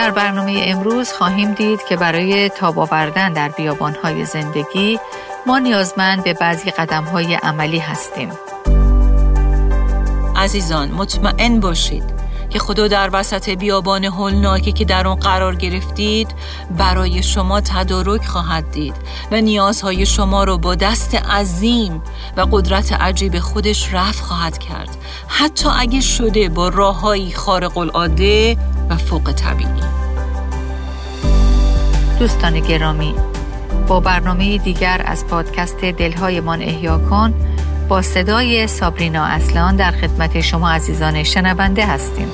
در برنامه امروز خواهیم دید که برای تاب آوردن در بیابانهای زندگی ما نیازمند به بعضی قدمهای عملی هستیم. عزیزان مطمئن باشید که خدا در وسط بیابان هولناکی که در آن قرار گرفتید برای شما تدارک خواهد دید و نیازهای شما را با دست عظیم و قدرت عجیب خودش رفع خواهد کرد حتی اگه شده با راههایی خارق العاده و فوق طبیعی. دوستان گرامی با برنامه دیگر از پادکست دلهایمان احیا کن با صدای سابرینا اصلان در خدمت شما عزیزان شنونده هستیم.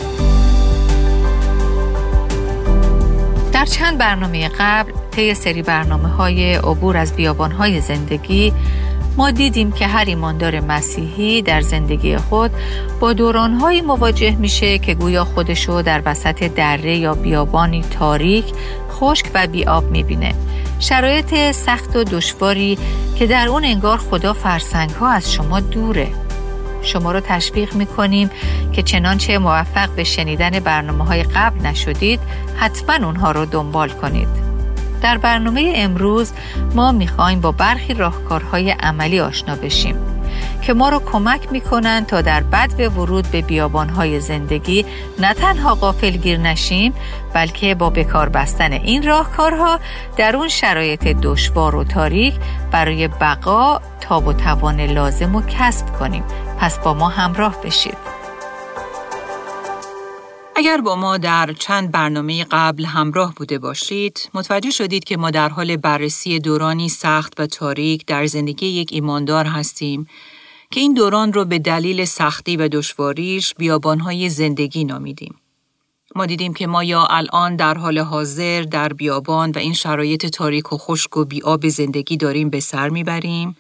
در چند برنامه قبل طی سری برنامه های عبور از بیابان های زندگی ما دیدیم که هر ایماندار مسیحی در زندگی خود با دورانهایی مواجه میشه که گویا خودشو در وسط دره یا بیابانی تاریک خشک و بیاب می‌بینه. شرایط سخت و دشواری که در اون انگار خدا فرسنگ ها از شما دوره. شما رو تشویق می‌کنیم که چنانچه موفق به شنیدن برنامه های قبل نشدید حتما اونها رو دنبال کنید. در برنامه امروز ما می‌خوایم با برخی راهکارهای عملی آشنا بشیم که ما رو کمک می‌کنن تا در بد به ورود به بیابانهای زندگی نه تنها غافل گیر نشیم بلکه با بکار بستن این راهکارها در اون شرایط دشوار و تاریک برای بقا تاب و توان لازم و کسب کنیم. پس با ما همراه بشید. اگر با ما در چند برنامه قبل همراه بوده باشید، متوجه شدید که ما در حال بررسی دورانی سخت و تاریک در زندگی یک ایماندار هستیم که این دوران رو به دلیل سختی و دشواریش بیابانهای زندگی نامیدیم. ما دیدیم که ما یا الان در حال حاضر در بیابان و این شرایط تاریک و خشک و بیاب زندگی داریم به سر می‌بریم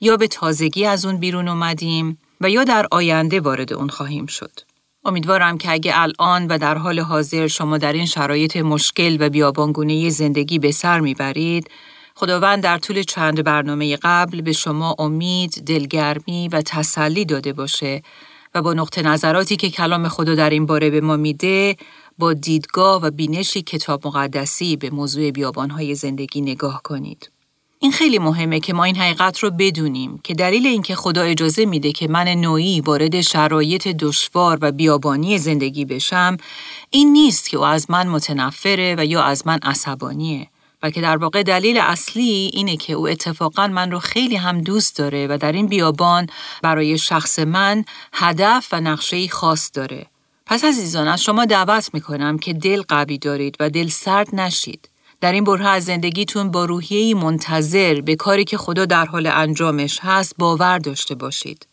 یا به تازگی از اون بیرون اومدیم و یا در آینده وارد اون خواهیم شد. امیدوارم که اگه الان و در حال حاضر شما در این شرایط مشکل و بیابانگونه زندگی به سر می‌برید، خداوند در طول چند برنامه قبل به شما امید، دلگرمی و تسلی داده باشه و با نقطه نظراتی که کلام خدا در این باره به ما میده، با دیدگاه و بینشی کتاب مقدسی به موضوع بیابانهای زندگی نگاه کنید. این خیلی مهمه که ما این حقیقت رو بدونیم که دلیل اینکه خدا اجازه میده که من نوعی وارد شرایط دشوار و بیابانی زندگی بشم این نیست که او از من متنفره و یا از من عصبانیه. بلکه در واقع دلیل اصلی اینه که او اتفاقا من رو خیلی هم دوست داره و در این بیابان برای شخص من هدف و نقشه خاص داره. پس عزیزان از شما دعوت می‌کنم که دل قوی دارید و دل سرد نشید. در این بره از زندگیتون با روحیه‌ای منتظر به کاری که خدا در حال انجامش هست باور داشته باشید.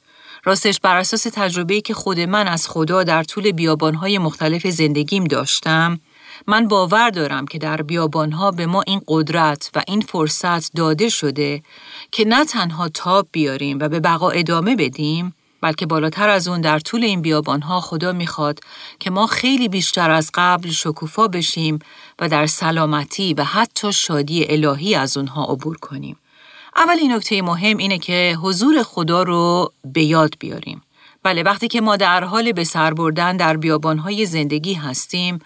راستش بر اساس تجربه‌ای که خود من از خدا در طول بیابانهای مختلف زندگیم داشتم، من باور دارم که در بیابانها به ما این قدرت و این فرصت داده شده که نه تنها تاب بیاریم و به بقا ادامه بدیم، بلکه بالاتر از اون در طول این بیابانها خدا می‌خواد که ما خیلی بیشتر از قبل شکوفا بشیم و در سلامتی و حتی شادی الهی از اونها عبور کنیم. اولین نکته مهم اینه که حضور خدا رو به یاد بیاریم. بله وقتی که ما در حال به سر بردن در بیابانهای زندگی هستیم،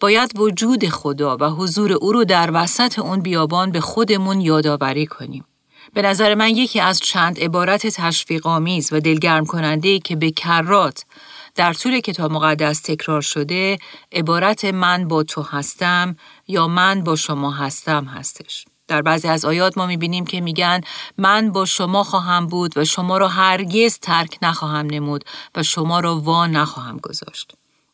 باید وجود خدا و حضور او رو در وسط اون بیابان به خودمون یادآوری کنیم. به نظر من یکی از چند عبارت تشویق آمیز و دلگرم کننده که به کرات در طول کتاب مقدس تکرار شده عبارت من با تو هستم یا من با شما هستم هستش. در بعضی از آیات ما می‌بینیم که میگن من با شما خواهم بود و شما را هرگز ترک نخواهم نمود و شما را وا نخواهم گذاشت.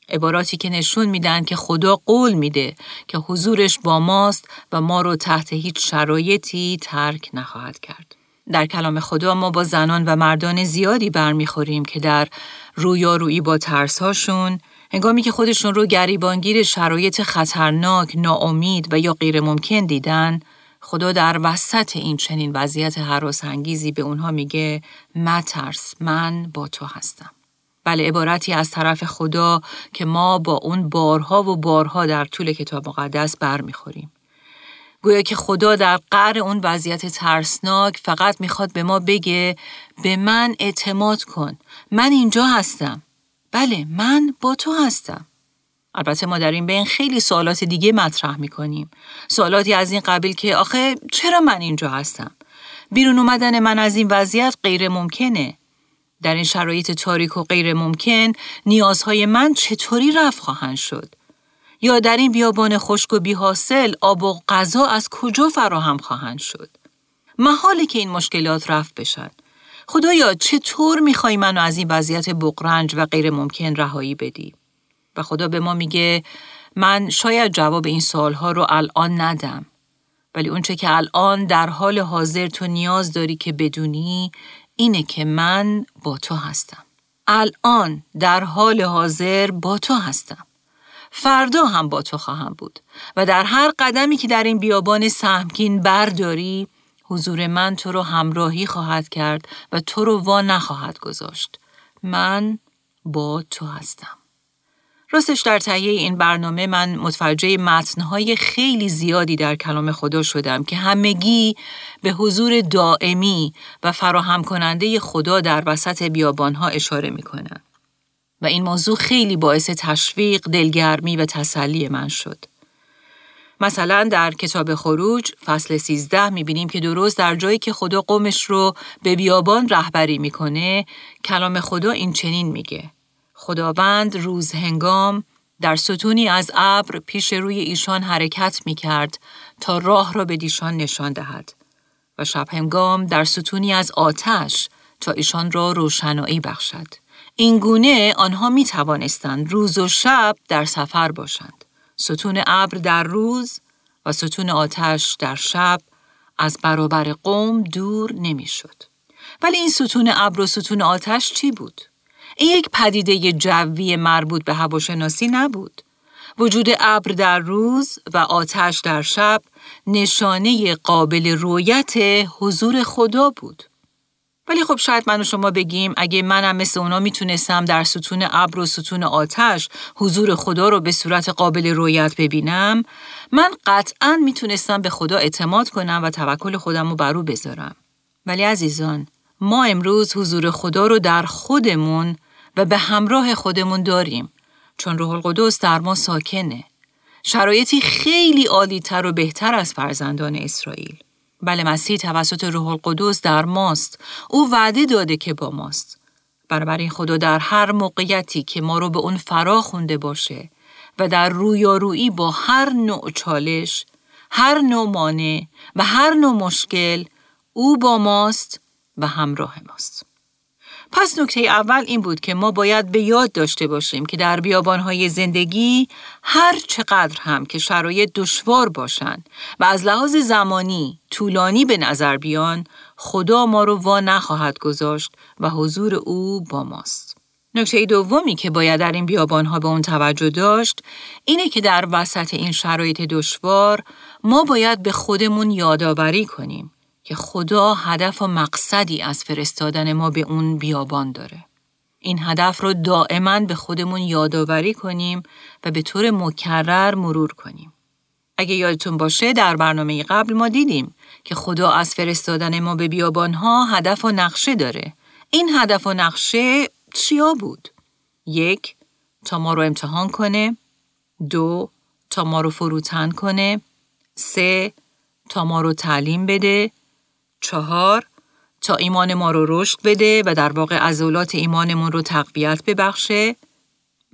عباراتی که نشون میدن که خدا قول میده که حضورش با ماست و ما رو تحت هیچ شرایطی ترک نخواهد کرد. در کلام خدا ما با زنان و مردان زیادی برمیخوریم که در رویارویی با ترسهاشون هنگامی که خودشون رو گریبانگیر شرایط خطرناک، ناامید و یا غیر ممکن دیدن، خدا در وسط این چنین وضعیت حراس انگیزی به اونها میگه مترس من با تو هستم. بله عبارتی از طرف خدا که ما با اون بارها و بارها در طول کتاب مقدس برمیخوریم. گویا که خدا در قعر اون وضعیت ترسناک فقط می‌خواد به ما بگه به من اعتماد کن. من اینجا هستم. بله من با تو هستم. البته ما در این بین خیلی سوالات دیگه مطرح می کنیم. سوالاتی از این قبیل که آخه چرا من اینجا هستم؟ بیرون اومدن من از این وضعیت غیر ممکنه. در این شرایط تاریک و غیر ممکن نیازهای من چطوری رفت خواهند شد؟ یا در این بیابان خشک و بیحاصل آب و غذا از کجا فراهم خواهند شد؟ محاله که این مشکلات رفت بشن. خدایا چطور می‌خوای منو از این وضعیت بقرنج و غیر ممکن رهایی بدی؟ و خدا به ما میگه من شاید جواب این سوالها رو الان ندم. ولی اونچه که الان در حال حاضر تو نیاز داری که بدونی اینه که من با تو هستم. الان در حال حاضر با تو هستم. فردا هم با تو خواهم بود و در هر قدمی که در این بیابان سهمگین برداری حضور من تو رو همراهی خواهد کرد و تو رو وا نخواهد گذاشت. من با تو هستم. راستش در تهیه این برنامه من متوجه متنهای خیلی زیادی در کلام خدا شدم که همگی به حضور دائمی و فراهم کننده خدا در وسط بیابانها اشاره می کنن. و این موضوع خیلی باعث تشویق، دلگرمی و تسلی من شد. مثلا در کتاب خروج فصل 13 می‌بینیم که درست در جایی که خدا قومش رو به بیابان رهبری می‌کنه کلام خدا این چنین میگه خداوند روز هنگام در ستونی از ابر پیش روی ایشان حرکت می کرد تا راه را به دیشان نشان دهد و شب هنگام در ستونی از آتش تا ایشان را روشنایی بخشد. این گونه آنها می توانستند روز و شب در سفر باشند. ستون ابر در روز و ستون آتش در شب از برابر قوم دور نمی‌شد. ولی این ستون ابر و ستون آتش چی بود؟ این یک پدیده جوی مربوط به هواشناسی نبود. وجود ابر در روز و آتش در شب نشانه قابل رویت حضور خدا بود. ولی خب شاید من و شما بگیم اگه منم مثل اونا می‌تونستم در ستون ابر و ستون آتش حضور خدا رو به صورت قابل رویت ببینم من قطعا می‌تونستم به خدا اعتماد کنم و توکل خودم رو بر او بذارم. ولی عزیزان ما امروز حضور خدا رو در خودمون و به همراه خودمون داریم چون روح القدس در ما ساکنه. شرایطی خیلی عالیتر و بهتر از فرزندان اسرائیل. بله مسیح توسط روح القدس در ماست. او وعده داده که با ماست. این خدا در هر موقعیتی که ما رو به اون فرا خونده باشه و در رویارویی با هر نوع چالش، هر نوع مانع و هر نوع مشکل او با ماست و همراه ماست. پس نکته اول این بود که ما باید به یاد داشته باشیم که در بیابانهای زندگی هر چقدر هم که شرایط دشوار باشند و از لحاظ زمانی طولانی به نظر بیان خدا ما رو وا نخواهد گذاشت و حضور او با ماست. نکته دومی که باید در این بیابانها به اون توجه داشت اینه که در وسط این شرایط دشوار ما باید به خودمون یادآوری کنیم که خدا هدف و مقصدی از فرستادن ما به اون بیابان داره. این هدف رو دائما به خودمون یادآوری کنیم و به طور مکرر مرور کنیم. اگه یادتون باشه در برنامه قبل ما دیدیم که خدا از فرستادن ما به بیابانها هدف و نقشه داره. این هدف و نقشه چیا بود؟ یک، تا ما رو امتحان کنه. دو، تا ما رو فروتن کنه. سه، تا ما رو تعلیم بده. چهار تا ایمان ما رو رشد بده و در واقع عضلات ایمانمون رو تقویت ببخشه.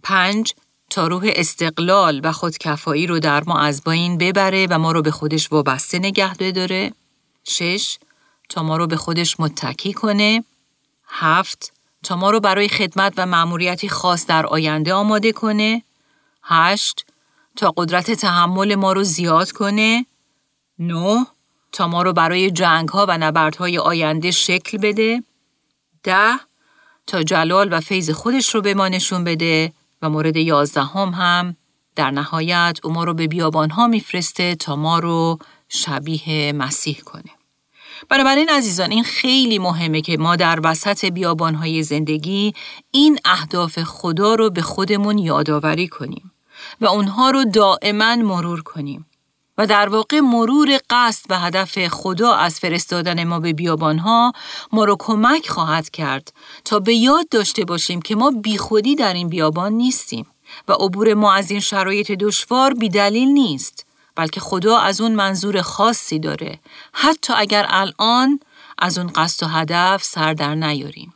پنج تا روح استقلال و خودکفایی رو در ما از بین ببره و ما رو به خودش وابسته نگه بداره. شش تا ما رو به خودش متکی کنه. هفت تا ما رو برای خدمت و مأموریتی خاص در آینده آماده کنه. هشت تا قدرت تحمل ما رو زیاد کنه. نه تا ما رو برای جنگ ها و نبردهای آینده شکل بده. ده تا جلال و فیض خودش رو به ما نشون بده و مورد یازدهم هم, در نهایت او ما رو به بیابان ها میفرسته تا ما رو شبیه مسیح کنه. بنابراین عزیزان این خیلی مهمه که ما در وسط بیابان های زندگی این اهداف خدا رو به خودمون یادآوری کنیم و اونها رو دائما مرور کنیم. و در واقع مرور قصد و هدف خدا از فرستادن ما به بیابانها ما رو کمک خواهد کرد تا به یاد داشته باشیم که ما بیخودی در این بیابان نیستیم و عبور ما از این شرایط دشوار بیدلیل نیست بلکه خدا از اون منظور خاصی داره حتی اگر الان از اون قصد و هدف سر در نیاریم.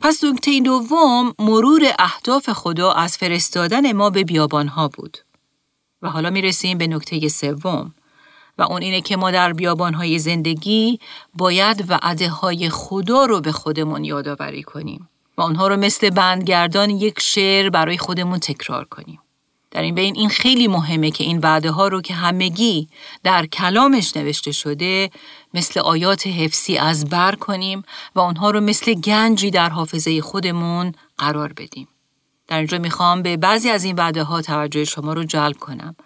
پس نکته دوم مرور اهداف خدا از فرستادن ما به بیابانها بود. و حالا می رسیم به نکته سوم و اون اینه که ما در بیابانهای زندگی باید وعده های خدا رو به خودمون یادآوری کنیم و اونها رو مثل بندگردان یک شعر برای خودمون تکرار کنیم. در این بین این خیلی مهمه که این وعده ها رو که همگی در کلامش نوشته شده مثل آیات حفظی از بر کنیم و اونها رو مثل گنجی در حافظه خودمون قرار بدیم. در اینجا می‌خوام به بعضی از این وعده ها توجه شما رو جلب کنم.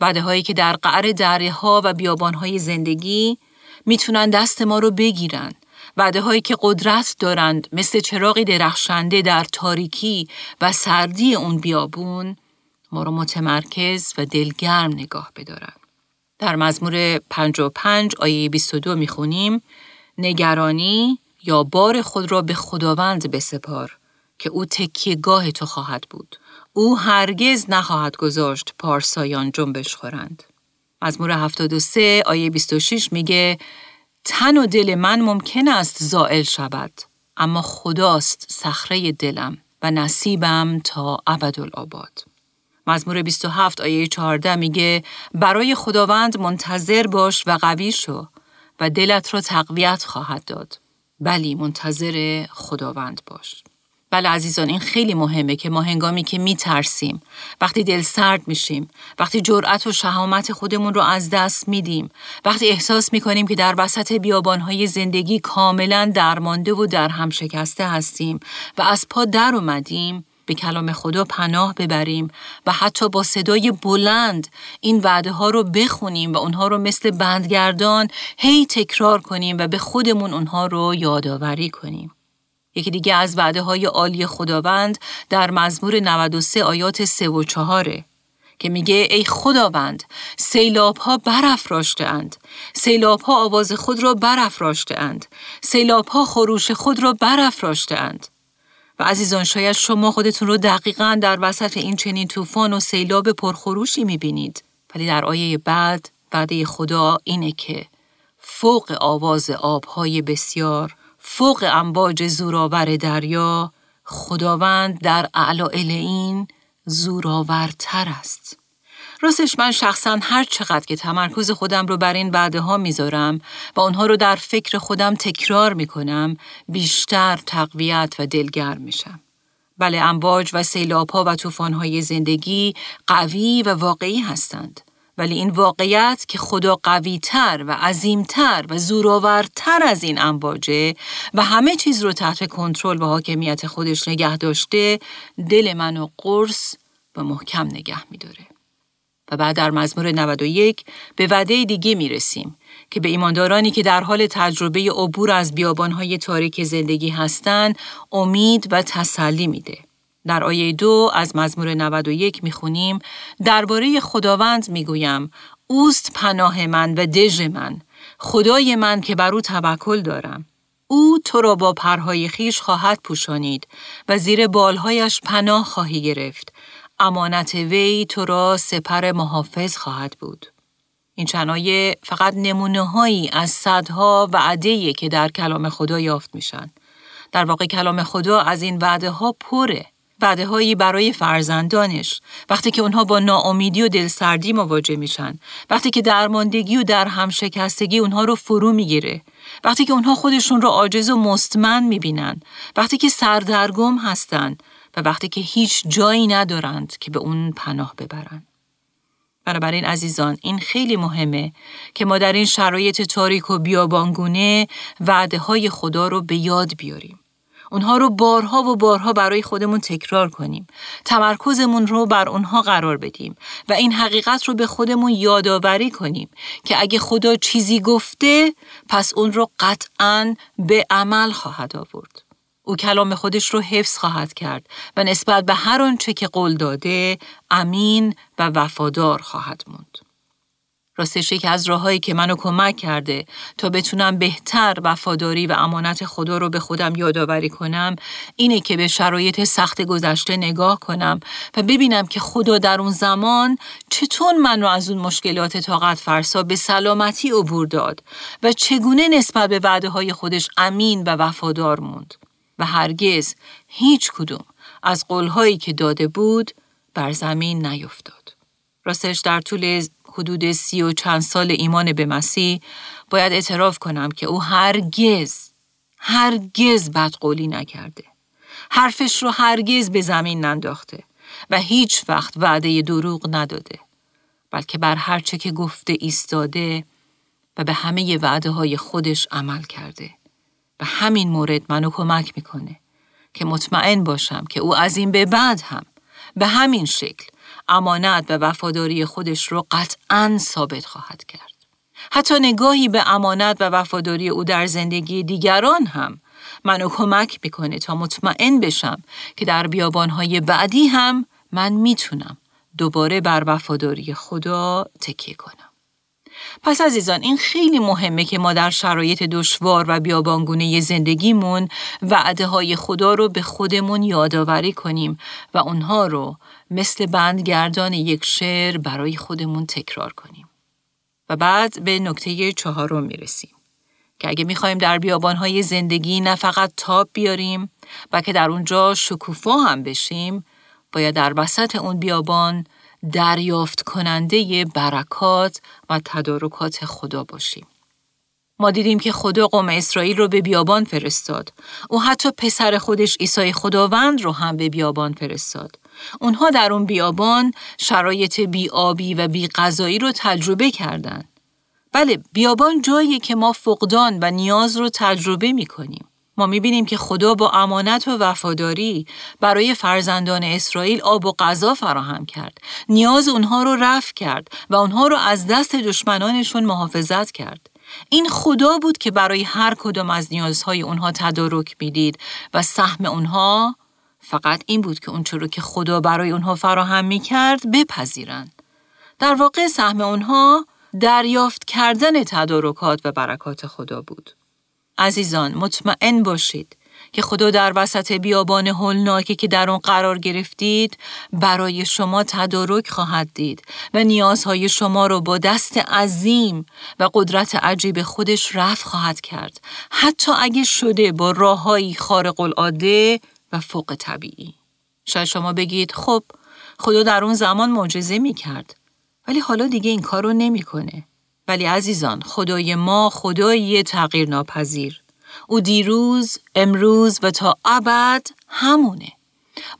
وعده هایی که در قعر دره ها و بیابان های زندگی می‌تونن دست ما رو بگیرن. وعده هایی که قدرت دارند مثل چراغی درخشنده در تاریکی و سردی اون بیابون ما رو متمرکز و دلگرم نگاه بدارن. در مزمور 55 آیه 22 می‌خونیم نگرانی یا بار خود را به خداوند بسپار که او گاه تو خواهد بود. او هرگز نخواهد گذاشت پارسایان جنبش خورند. مزمور 73 آیه 26 میگه تن و دل من ممکن است زائل شود اما خداست صخره دلم و نصیبم تا ابدالآباد. مزمور 27 آیه 14 میگه برای خداوند منتظر باش و قوی شو و دلت را تقویت خواهد داد. بلی منتظر خداوند باش. بله عزیزان این خیلی مهمه که ما هنگامی که می ترسیم، وقتی دل سرد میشیم، وقتی جرأت و شهامت خودمون رو از دست میدیم، وقتی احساس می کنیم که در وسط بیابانهای زندگی کاملا درمانده و در هم شکسته هستیم و از پا در اومدیم، به کلام خدا پناه ببریم و حتی با صدای بلند این وعده ها رو بخونیم و اونها رو مثل بندگردان هی تکرار کنیم و به خودمون اونها رو یادآوری کنیم. یکی دیگه از وعده های عالی خداوند در مزمور 93 آیات 3 و 4 که میگه ای خداوند سیلاب ها برافراشته اند سیلاب ها آواز خود را برافراشته اند سیلاب ها خروش خود را برافراشته اند و عزیزان شاید شما خودتون رو دقیقا در وسط این چنین طوفان و سیلاب پرخروشی می‌بینید. ولی در آیه بعد وعده خدا اینه که فوق آواز آبهای بسیار فوق امواج زورآور دریا خداوند در اعلی این زورآورتر است. راستش من شخصا هر چقدر که تمرکز خودم رو بر این بعده ها می‌ذارم و اونها رو در فکر خودم تکرار می‌کنم بیشتر تقویت و دلگرم میشم. بله امواج و سیلاب ها و طوفان های زندگی قوی و واقعی هستند. ولی این واقعیت که خدا قویتر و عظیمتر و زورآورتر از این امواجه و همه چیز رو تحت کنترل و حاکمیت خودش نگه داشته دل منو قرص و محکم نگه میداره. و بعد در مزمور 91 به وعده دیگه می رسیم که به ایماندارانی که در حال تجربه عبور از بیابانهای تاریک زندگی هستند امید و تسلی میده. در آیه دو از مزمور 91 می‌خونیم درباره خداوند می‌گویم اوست پناه من و دژ من خدای من که بر او توکل دارم. او تو را با پرهای خیش خواهد پوشانید و زیر بالهایش پناه خواهی گرفت. امانت وی تو را سپر محافظ خواهد بود. این چنایه فقط نمونه هایی از صدها وعده که در کلام خدا یافت میشن. در واقع کلام خدا از این وعده ها پره. وعده هایی برای فرزندانش. وقتی که اونها با ناامیدی و دلسردی مواجه میشن. وقتی که درماندگی و در هم شکستگی اونها رو فرو می‌گیره. وقتی که اونها خودشون رو عاجز و مستمن می‌بینن. وقتی که سردرگم هستند و وقتی که هیچ جایی ندارند که به اون پناه ببرند بنابراین عزیزان این خیلی مهمه که ما در این شرایط تاریک و بیابانگونه وعده های خدا رو به یاد بیاریم. اونها رو بارها و بارها برای خودمون تکرار کنیم. تمرکزمون رو بر اونها قرار بدیم و این حقیقت رو به خودمون یادآوری کنیم که اگه خدا چیزی گفته پس اون رو قطعا به عمل خواهد آورد. او کلام خودش رو حفظ خواهد کرد و نسبت به هر آنچه که قول داده امین و وفادار خواهد موند. راستش یکی از راههایی که منو کمک کرده تا بتونم بهتر وفاداری و امانت خدا رو به خودم یادآوری کنم اینه که به شرایط سخت گذشته نگاه کنم و ببینم که خدا در اون زمان چطور من رو از اون مشکلات طاقت فرسا به سلامتی عبور داد و چگونه نسبت به وعده های خودش امین و وفادار موند و هرگز هیچ کدوم از قولهایی که داده بود بر زمین نیفتاد. راستش در طول حدود سی و چند سال ایمان به مسیح باید اعتراف کنم که او هرگز هرگز بدقولی نکرده. حرفش رو هرگز به زمین ننداخته و هیچ وقت وعده دروغ نداده. بلکه بر هرچه که گفته ایستاده و به همه وعده های خودش عمل کرده. و همین مورد منو کمک می‌کنه که مطمئن باشم که او از این به بعد هم به همین شکل امانت و وفاداری خودش رو قطعا ثابت خواهد کرد. حتی نگاهی به امانت و وفاداری او در زندگی دیگران هم منو کمک می‌کنه تا مطمئن بشم که در بیابانهای بعدی هم من می‌تونم دوباره بر وفاداری خدا تکیه کنم. پس عزیزان این خیلی مهمه که ما در شرایط دشوار و بیابانگونه زندگیمون وعده های خدا رو به خودمون یادآوری کنیم و اونها رو مثل بندگردان یک شعر برای خودمون تکرار کنیم. و بعد به نکته چهارم می‌رسیم که اگه می‌خوایم در بیابانهای زندگی نه فقط تاب بیاریم بلکه در اونجا شکوفا هم بشیم باید در وسط اون بیابان دریافت کننده برکات و تدارکات خدا باشیم. ما دیدیم که خدا قوم اسرائیل رو به بیابان فرستاد. او حتی پسر خودش عیسی خداوند رو هم به بیابان فرستاد. اونها در اون بیابان شرایط بیابی و بی غذایی رو تجربه کردند. بله بیابان جایی که ما فقدان و نیاز رو تجربه می کنیم. ما می‌بینیم که خدا با امانت و وفاداری برای فرزندان اسرائیل آب و غذا فراهم کرد. نیاز اونها رو رفع کرد و اونها رو از دست دشمنانشون محافظت کرد. این خدا بود که برای هر کدام از نیازهای اونها تدارک می‌دید و سهم اونها فقط این بود که اونچه رو که خدا برای اونها فراهم می‌کرد بپذیرند. در واقع سهم اونها دریافت کردن تدارکات و برکات خدا بود. عزیزان مطمئن باشید که خدا در وسط بیابان هولناکی که در آن قرار گرفتید برای شما تدارک خواهد دید و نیازهای شما را با دست عظیم و قدرت عجیب خودش رفع خواهد کرد حتی اگه شده با راههایی خارق العاده و فوق طبیعی شاید شما بگید خب خدا در اون زمان معجزه می کرد ولی حالا دیگه این کار رو نمی‌کنه. ولی عزیزان خدای ما خدایی تغییر ناپذیر. او دیروز، امروز و تا ابد همونه.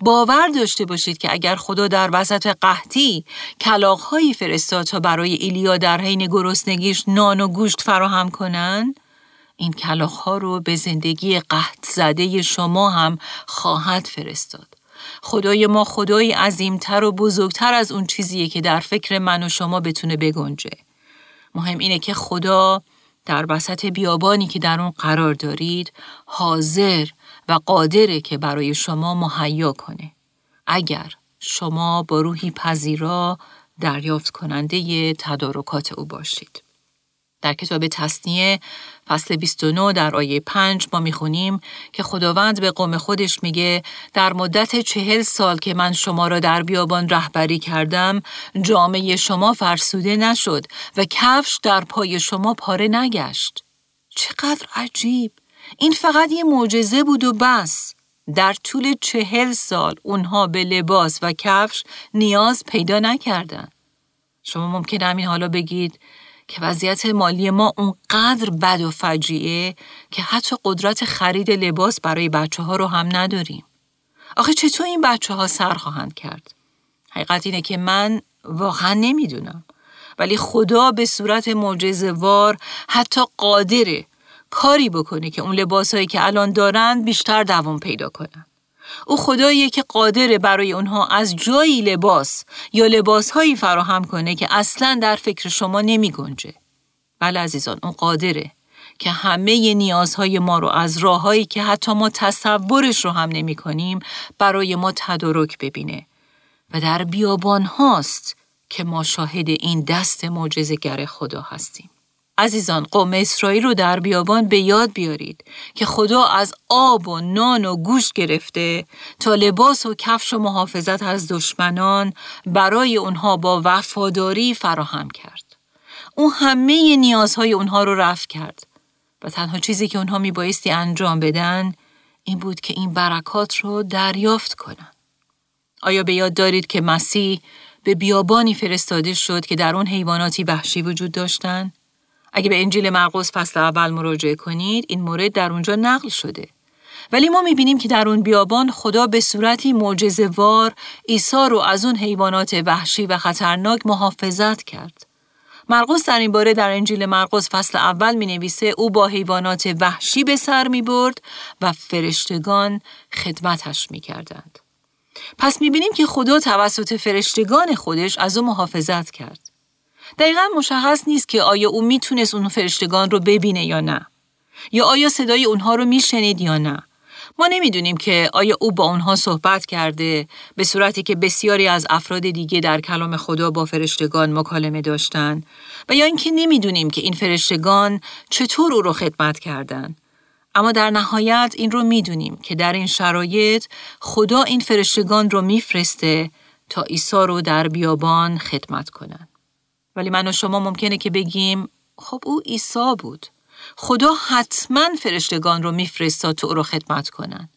باور داشته باشید که اگر خدا در وسط قحطی کلاغهایی فرستاد تا برای ایلیا در حین گرسنگیش نان و گوشت فراهم کنند این کلاغها رو به زندگی قحط زده شما هم خواهد فرستاد. خدای ما خدایی عظیمتر و بزرگتر از اون چیزیه که در فکر من و شما بتونه بگنجه. مهم اینه که خدا در وسط بیابانی که در اون قرار دارید حاضر و قادره که برای شما مهیا کنه. اگر شما با روحی پذیرا دریافت کننده تدارکات او باشید. در کتاب تصنیه فصل 29 در آیه 5 ما می‌خونیم که خداوند به قوم خودش میگه در مدت چهل سال که من شما را در بیابان رهبری کردم جامعه شما فرسوده نشد و کفش در پای شما پاره نگشت. چقدر عجیب! این فقط یه معجزه بود و بس. در طول چهل سال اونها به لباس و کفش نیاز پیدا نکردن. شما ممکن همین حالا بگید که وضعیت مالی ما اونقدر بد و فجیعه که حتی قدرت خرید لباس برای بچه ها رو هم نداریم. آخه چطور این بچه ها سر خواهند کرد؟ حقیقت اینه که من واقعا نمی‌دونم. ولی خدا به صورت معجزه‌وار حتی قادره کاری بکنه که اون لباسهایی که الان دارند بیشتر دوام پیدا کنن. او خداییه که قادره برای اونها از جایی لباس یا لباسهایی فراهم کنه که اصلا در فکر شما نمی گنجه. بله عزیزان اون قادره که همه نیازهای ما رو از راههایی که حتی ما تصورش رو هم نمی کنیم برای ما تدارک ببینه و در بیابان هاست که ما شاهد این دست معجزه‌گر خدا هستیم. عزیزان قوم اسرائیل رو در بیابان به یاد بیارید که خدا از آب و نان و گوش گرفته تا لباس و کفش و محافظت از دشمنان برای اونها با وفاداری فراهم کرد. او همه نیازهای اونها رو رفت کرد و تنها چیزی که اونها میبایستی انجام بدن این بود که این برکات رو دریافت کنن. آیا به یاد دارید که مسیح به بیابانی فرستاده شد که در اون حیواناتی وحشی وجود داشتند؟ اگه به انجیل مرقس فصل اول مراجعه کنید این مورد در اونجا نقل شده. ولی ما می‌بینیم که در اون بیابان خدا به صورتی معجزه‌وار عیسی رو از اون حیوانات وحشی و خطرناک محافظت کرد. مرقس در این باره در انجیل مرقس فصل اول می نویسه او با حیوانات وحشی به سر می برد و فرشتگان خدمتش می کردند. پس می بینیم که خدا توسط فرشتگان خودش از او محافظت کرد. دقیقا مشخص نیست که آیا او می‌تونست اون فرشتگان رو ببینه یا نه یا آیا صدای اونها رو میشنید یا نه ما نمی‌دونیم که آیا او با اونها صحبت کرده به صورتی که بسیاری از افراد دیگه در کلام خدا با فرشتگان مکالمه داشتن و یا اینکه نمی‌دونیم که این فرشتگان چطور او رو خدمت کردند. اما در نهایت این رو می‌دونیم که در این شرایط خدا این فرشتگان رو میفرسته تا عیسی رو در بیابان خدمت کنند. ولی من و شما ممکنه که بگیم خب او عیسی بود. خدا حتما فرشتگان رو میفرستاد تو او رو خدمت کنن.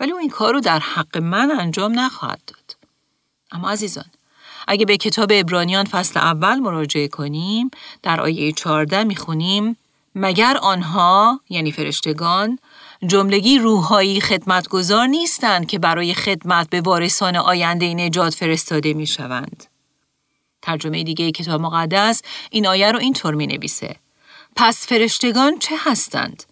ولی او این کار رو در حق من انجام نخواهد داد. اما عزیزان اگه به کتاب ابرانیان فصل اول مراجعه کنیم در آیه 14 می‌خونیم مگر آنها یعنی فرشتگان جملگی روحایی خدمتگزار نیستند که برای خدمت به وارثان آینده نجات فرستاده می‌شوند. ترجمه دیگه کتاب مقدس این آیه رو اینطور می نویسه. پس فرشتگان چه هستند؟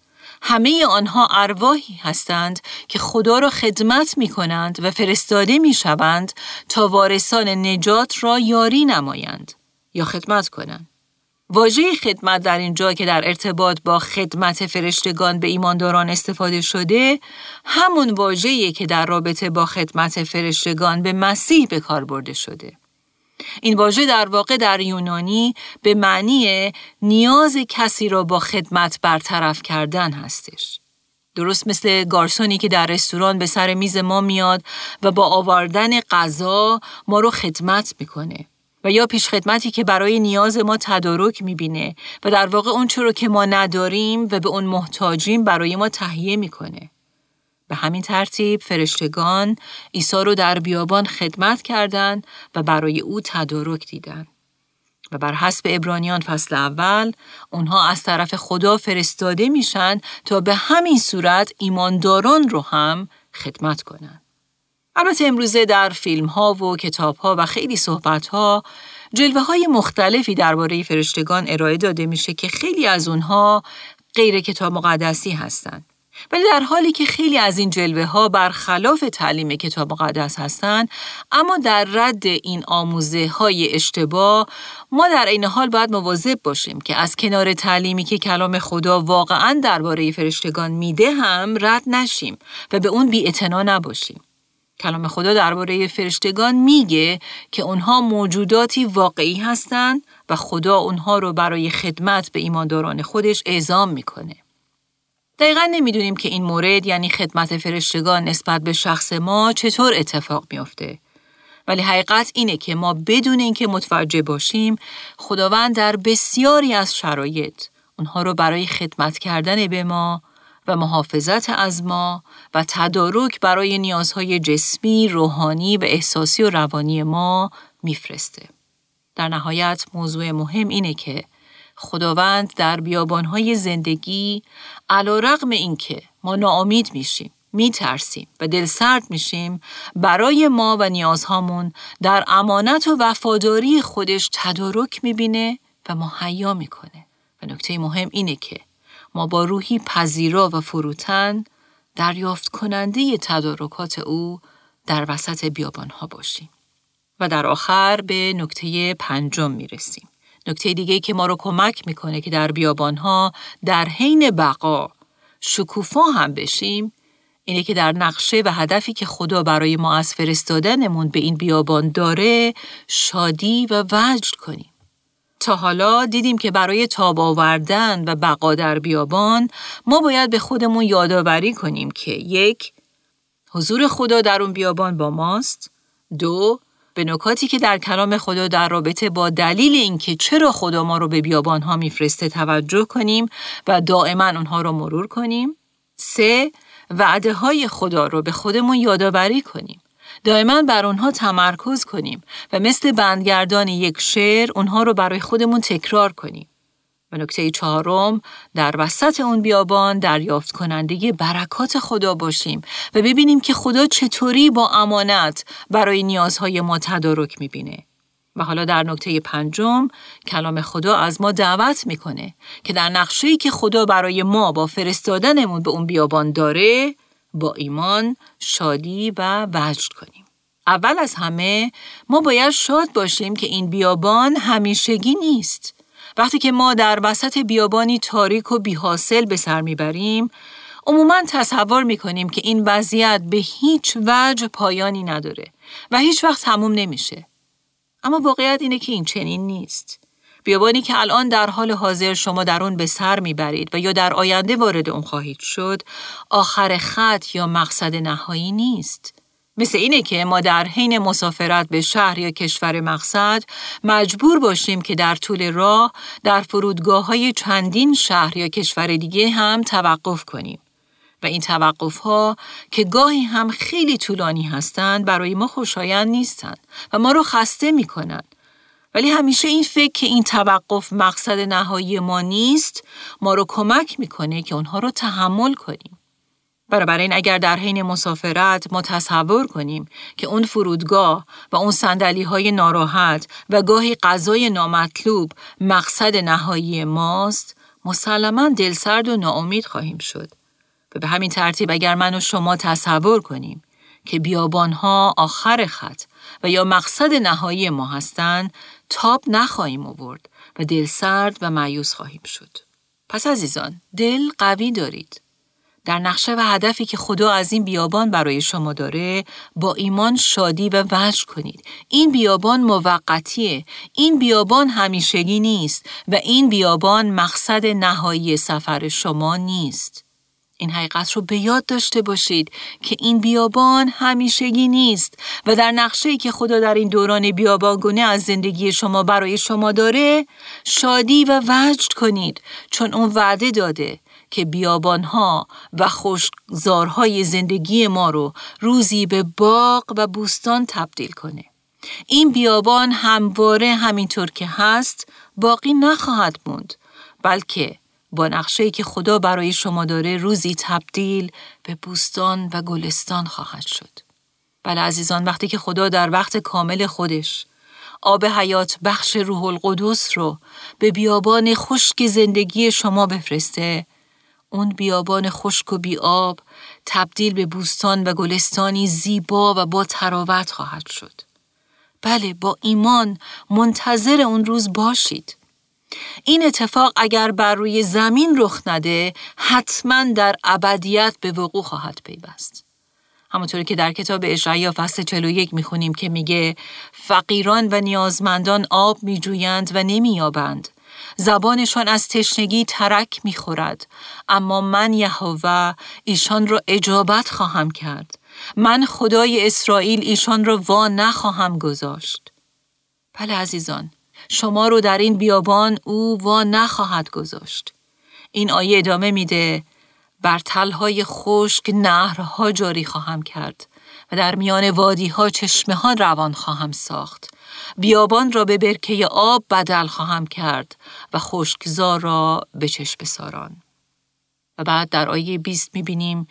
همه آنها ارواحی هستند که خدا را خدمت می کنند و فرستاده می شوند تا وارثان نجات را یاری نمایند یا خدمت کنند. واژه خدمت در اینجا که در ارتباط با خدمت فرشتگان به ایمانداران استفاده شده همون واژه‌ای که در رابطه با خدمت فرشتگان به مسیح به کار برده شده. این واژه در واقع در یونانی به معنی نیاز کسی را با خدمت برطرف کردن هستش. درست مثل گارسونی که در رستوران به سر میز ما میاد و با آوردن غذا ما رو خدمت می‌کنه. و یا پیش خدمتی که برای نیاز ما تدارک می‌بینه و در واقع اون رو که ما نداریم و به اون محتاجیم برای ما تهیه می‌کنه. به همین ترتیب فرشتگان عیسی رو در بیابان خدمت کردند و برای او تدارک دیدند. و بر حسب ابرانیان فصل اول اونها از طرف خدا فرستاده میشن تا به همین صورت ایمانداران رو هم خدمت کنند. البته امروزه در فیلم ها و کتاب ها و خیلی صحبت ها جلوه های مختلفی درباره فرشتگان ارائه داده میشه که خیلی از اونها غیر کتاب مقدسی هستند. ولی در حالی که خیلی از این جلوه ها برخلاف تعلیم کتاب مقدس هستند اما در رد این آموزه های اشتباه ما در این حال باید مواظب باشیم که از کنار تعلیمی که کلام خدا واقعا درباره فرشتگان میده هم رد نشیم و به اون بی نباشیم کلام خدا درباره فرشتگان میگه که اونها موجوداتی واقعی هستند و خدا اونها رو برای خدمت به ایمانداران خودش اعزام می‌کنه. دقیقا نمی‌دونیم که این مورد یعنی خدمت فرشتگان نسبت به شخص ما چطور اتفاق میافته. ولی حقیقت اینه که ما بدون اینکه متوجه باشیم خداوند در بسیاری از شرایط اونها رو برای خدمت کردن به ما و محافظت از ما و تدارک برای نیازهای جسمی، روحانی و احساسی و روانی ما میفرسته. در نهایت موضوع مهم اینه که خداوند در بیابانهای زندگی علا رقم این که ما ناامید میشیم میترسیم و دل سرد میشیم برای ما و نیازهامون در امانت و وفاداری خودش تدارک می‌بینه و مهیا می‌کنه و نکته مهم اینه که ما با روحی پذیرا و فروتن دریافت کننده تدارکات او در وسط بیابانها باشیم. و در آخر به نکته پنجم می‌رسیم. نکته دیگه که ما رو کمک می‌کنه که در بیابانها در حین بقا شکوفا هم بشیم اینه که در نقشه و هدفی که خدا برای ما از فرستادنمون به این بیابان داره شادی و وجد کنیم. تا حالا دیدیم که برای تاب آوردن و بقا در بیابان ما باید به خودمون یادآوری کنیم که یک حضور خدا در اون بیابان با ماست دو به نکاتی که در کلام خدا در رابطه با دلیل اینکه چرا خدا ما رو به بیابان ها میفرسته توجه کنیم و دائما اونها رو مرور کنیم سه وعده های خدا رو به خودمون یادآوری کنیم دائما بر اونها تمرکز کنیم و مثل بندگردان یک شعر اونها رو برای خودمون تکرار کنیم. و نکته چهارم در وسط اون بیابان دریافت کننده برکات خدا باشیم و ببینیم که خدا چطوری با امانت برای نیازهای ما تدارک می‌بینه. و حالا در نکته پنجم کلام خدا از ما دعوت می‌کنه که در نقشه‌ای که خدا برای ما با فرستادنمون به اون بیابان داره با ایمان شادی و وجد کنیم. اول از همه ما باید شاد باشیم که این بیابان همیشگی نیست. وقتی که ما در وسط بیابانی تاریک و بیحاصل به سر می‌بریم، عموما تصور می‌کنیم که این وضعیت به هیچ وجه پایانی نداره و هیچ وقت تموم نمیشه. اما واقعیت اینه که این چنین نیست. بیابانی که الان در حال حاضر شما در اون به سر می‌برید و یا در آینده وارد اون خواهید شد، آخر خط یا مقصد نهایی نیست. مثل اینه که ما در حین مسافرت به شهر یا کشور مقصد مجبور باشیم که در طول راه در فرودگاه های چندین شهر یا کشور دیگه هم توقف کنیم. و این توقف ها که گاهی هم خیلی طولانی هستند برای ما خوشایند نیستند و ما رو خسته می کنند. ولی همیشه این فکر که این توقف مقصد نهایی ما نیست ما رو کمک می‌کنه که اونها رو تحمل کنیم. این اگر در حین مسافرت ما تصور کنیم که اون فرودگاه و اون سندلی های ناراحت و گاهی غذای نامطلوب مقصد نهایی ماست مسلما دلسرد و ناامید خواهیم شد و به همین ترتیب اگر من و شما تصور کنیم که بیابانها آخر خط و یا مقصد نهایی ما هستند تاب نخواهیم آورد و دل سرد و معیوس خواهیم شد. پس عزیزان دل قوی دارید. در نقشه و هدفی که خدا از این بیابان برای شما داره با ایمان شادی و وجه کنید. این بیابان موقتیه. این بیابان همیشگی نیست و این بیابان مقصد نهایی سفر شما نیست. این حقیقت رو به یاد داشته باشید که این بیابان همیشگی نیست و در نقشه که خدا در این دوران بیابانگونه از زندگی شما برای شما داره شادی و وجد کنید چون اون وعده داده که بیابانها و خوشزارهای زندگی ما رو روزی به باغ و بوستان تبدیل کنه. این بیابان همواره همینطور که هست باقی نخواهد موند بلکه با نقشه که خدا برای شما داره روزی تبدیل به بوستان و گلستان خواهد شد. بله عزیزان وقتی که خدا در وقت کامل خودش آب حیات بخش روح القدس رو به بیابان خشک زندگی شما بفرسته اون بیابان خشک و بیاب تبدیل به بوستان و گلستانی زیبا و با تراوت خواهد شد. بله با ایمان منتظر اون روز باشید. این اتفاق اگر بر روی زمین رخ نده حتما در ابدیت به وقوع خواهد پیوست. همونطوری که در کتاب اشعیا فصل 41 می‌خونیم که میگه فقیران و نیازمندان آب میجویند و نمییابند. زبانشان از تشنگی ترک می‌خورد اما من یهوه ایشان را اجابت خواهم کرد من خدای اسرائیل ایشان را وا نخواهم گذاشت بله عزیزان شما رو در این بیابان او وا نخواهد گذاشت. این آیه ادامه میده بر تلهای خشک نهرها جاری خواهم کرد و در میان وادی ها چشمه ها روان خواهم ساخت. بیابان را به برکه آب بدل خواهم کرد و خشکزار را به چشم ساران. و بعد در آیه 20 می‌بینیم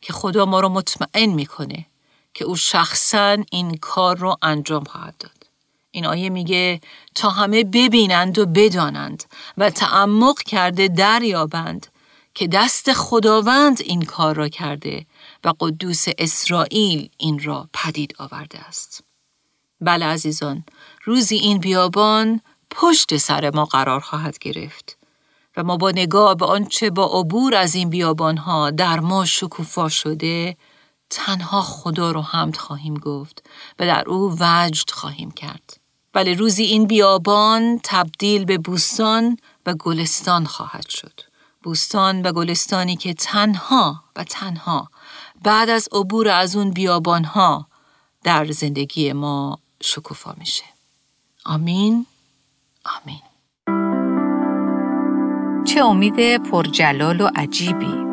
که خدا ما را مطمئن می‌کنه که او شخصا این کار رو انجام خواهد داد. این آیه میگه تا همه ببینند و بدانند و تعمق کرده دریابند که دست خداوند این کار را کرده و قدوس اسرائیل این را پدید آورده است. بله عزیزان، روزی این بیابان پشت سر ما قرار خواهد گرفت و ما با نگاه به آنچه با عبور از این بیابان ها در ما شکوفا شده تنها خدا رو حمد خواهیم گفت و در او وجد خواهیم کرد. ولی روزی این بیابان تبدیل به بوستان و گلستان خواهد شد. بوستان و گلستانی که تنها و تنها بعد از عبور از اون بیابان ها در زندگی ما شکوفا میشه. آمین. آمین. چه امید پرجلال و عجیبی.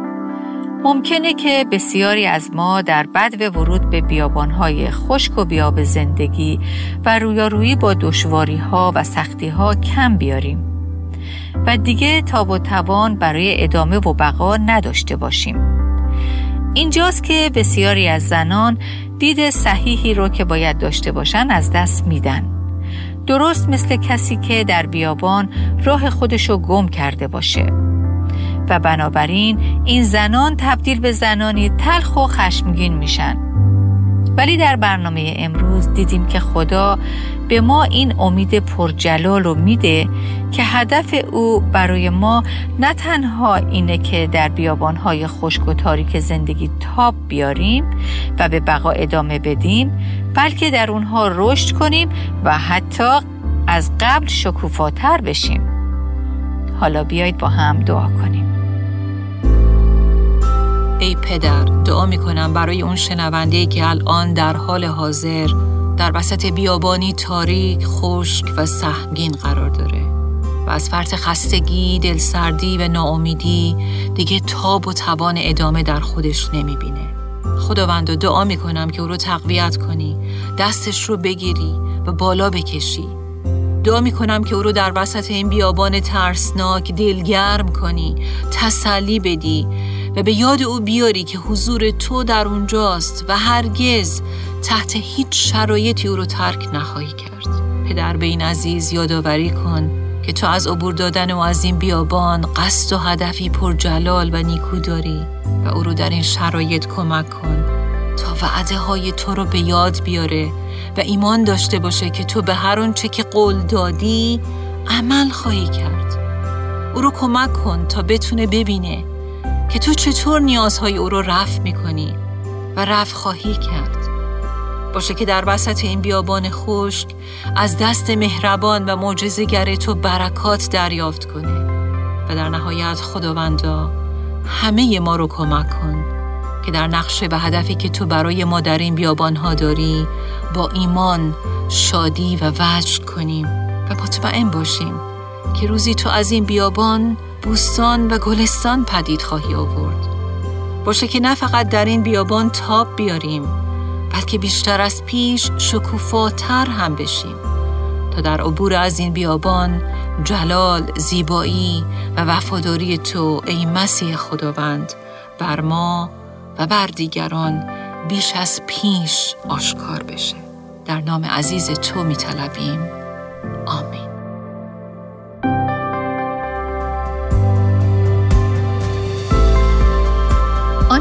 ممکنه که بسیاری از ما در بد ورود به بیابانهای خشک و بیاب زندگی و رویارویی با دشواری و سختی ها کم بیاریم. و دیگه تاب و توان برای ادامه و بقا نداشته باشیم. اینجاست که بسیاری از زنان دید صحیحی رو که باید داشته باشن از دست میدن. درست مثل کسی که در بیابان راه خودشو گم کرده باشه. و بنابراین این زنان تبدیل به زنانی تلخ و خشمگین میشن. ولی در برنامه امروز دیدیم که خدا به ما این امید پرجلال رو میده که هدف او برای ما نه تنها اینه که در بیابانهای خشک و تاریک زندگی تاب بیاریم و به بقا ادامه بدیم بلکه در اونها رشد کنیم و حتی از قبل شکوفاتر بشیم. حالا بیایید با هم دعا کنیم. ای پدر دعا می کنم برای اون شنونده که الان در حال حاضر در وسط بیابانی تاریک، خشک و سهمگین قرار داره و از فرط خستگی، دلسردی و ناامیدی دیگه تاب و توان ادامه در خودش نمی‌بینه. خداوند دعا می کنم که او رو تقویت کنی، دستش رو بگیری و بالا بکشی. دعا می کنم که او رو در وسط این بیابان ترسناک دلگرم کنی، تسلی بدی و به یاد او بیاری که حضور تو در اونجاست و هرگز تحت هیچ شرایطی او رو ترک نخواهی کرد. پدر به این عزیز یادآوری کن که تو از عبور دادن و از این بیابان قصد و هدفی پر جلال و نیکو داری و او رو در این شرایط کمک کن تا وعده های تو رو به یاد بیاره و ایمان داشته باشه که تو به هر آنچه که قول دادی عمل خواهی کرد. او رو کمک کن تا بتونه ببینه که تو چطور نیازهای او رو رفع می‌کنی و رفع خواهی کرد. باشه که در وسط این بیابان خشک از دست مهربان و معجزه‌گر تو برکات دریافت کنه و در نهایت خداوندا همه ما رو کمک کن که در نقشه و هدفی که تو برای ما در این بیابان ها داری با ایمان شادی و وجد کنیم و مطمئن باشیم که روزی تو از این بیابان بوستان و گلستان پدید خواهی آورد. باشه که نه فقط در این بیابان تاب بیاریم بلکه بیشتر از پیش شکوفاتر هم بشیم تا در عبور از این بیابان جلال، زیبایی و وفاداری تو ای مسیح خداوند بر ما و بر دیگران بیش از پیش آشکار بشه. در نام عزیز تو می آمین.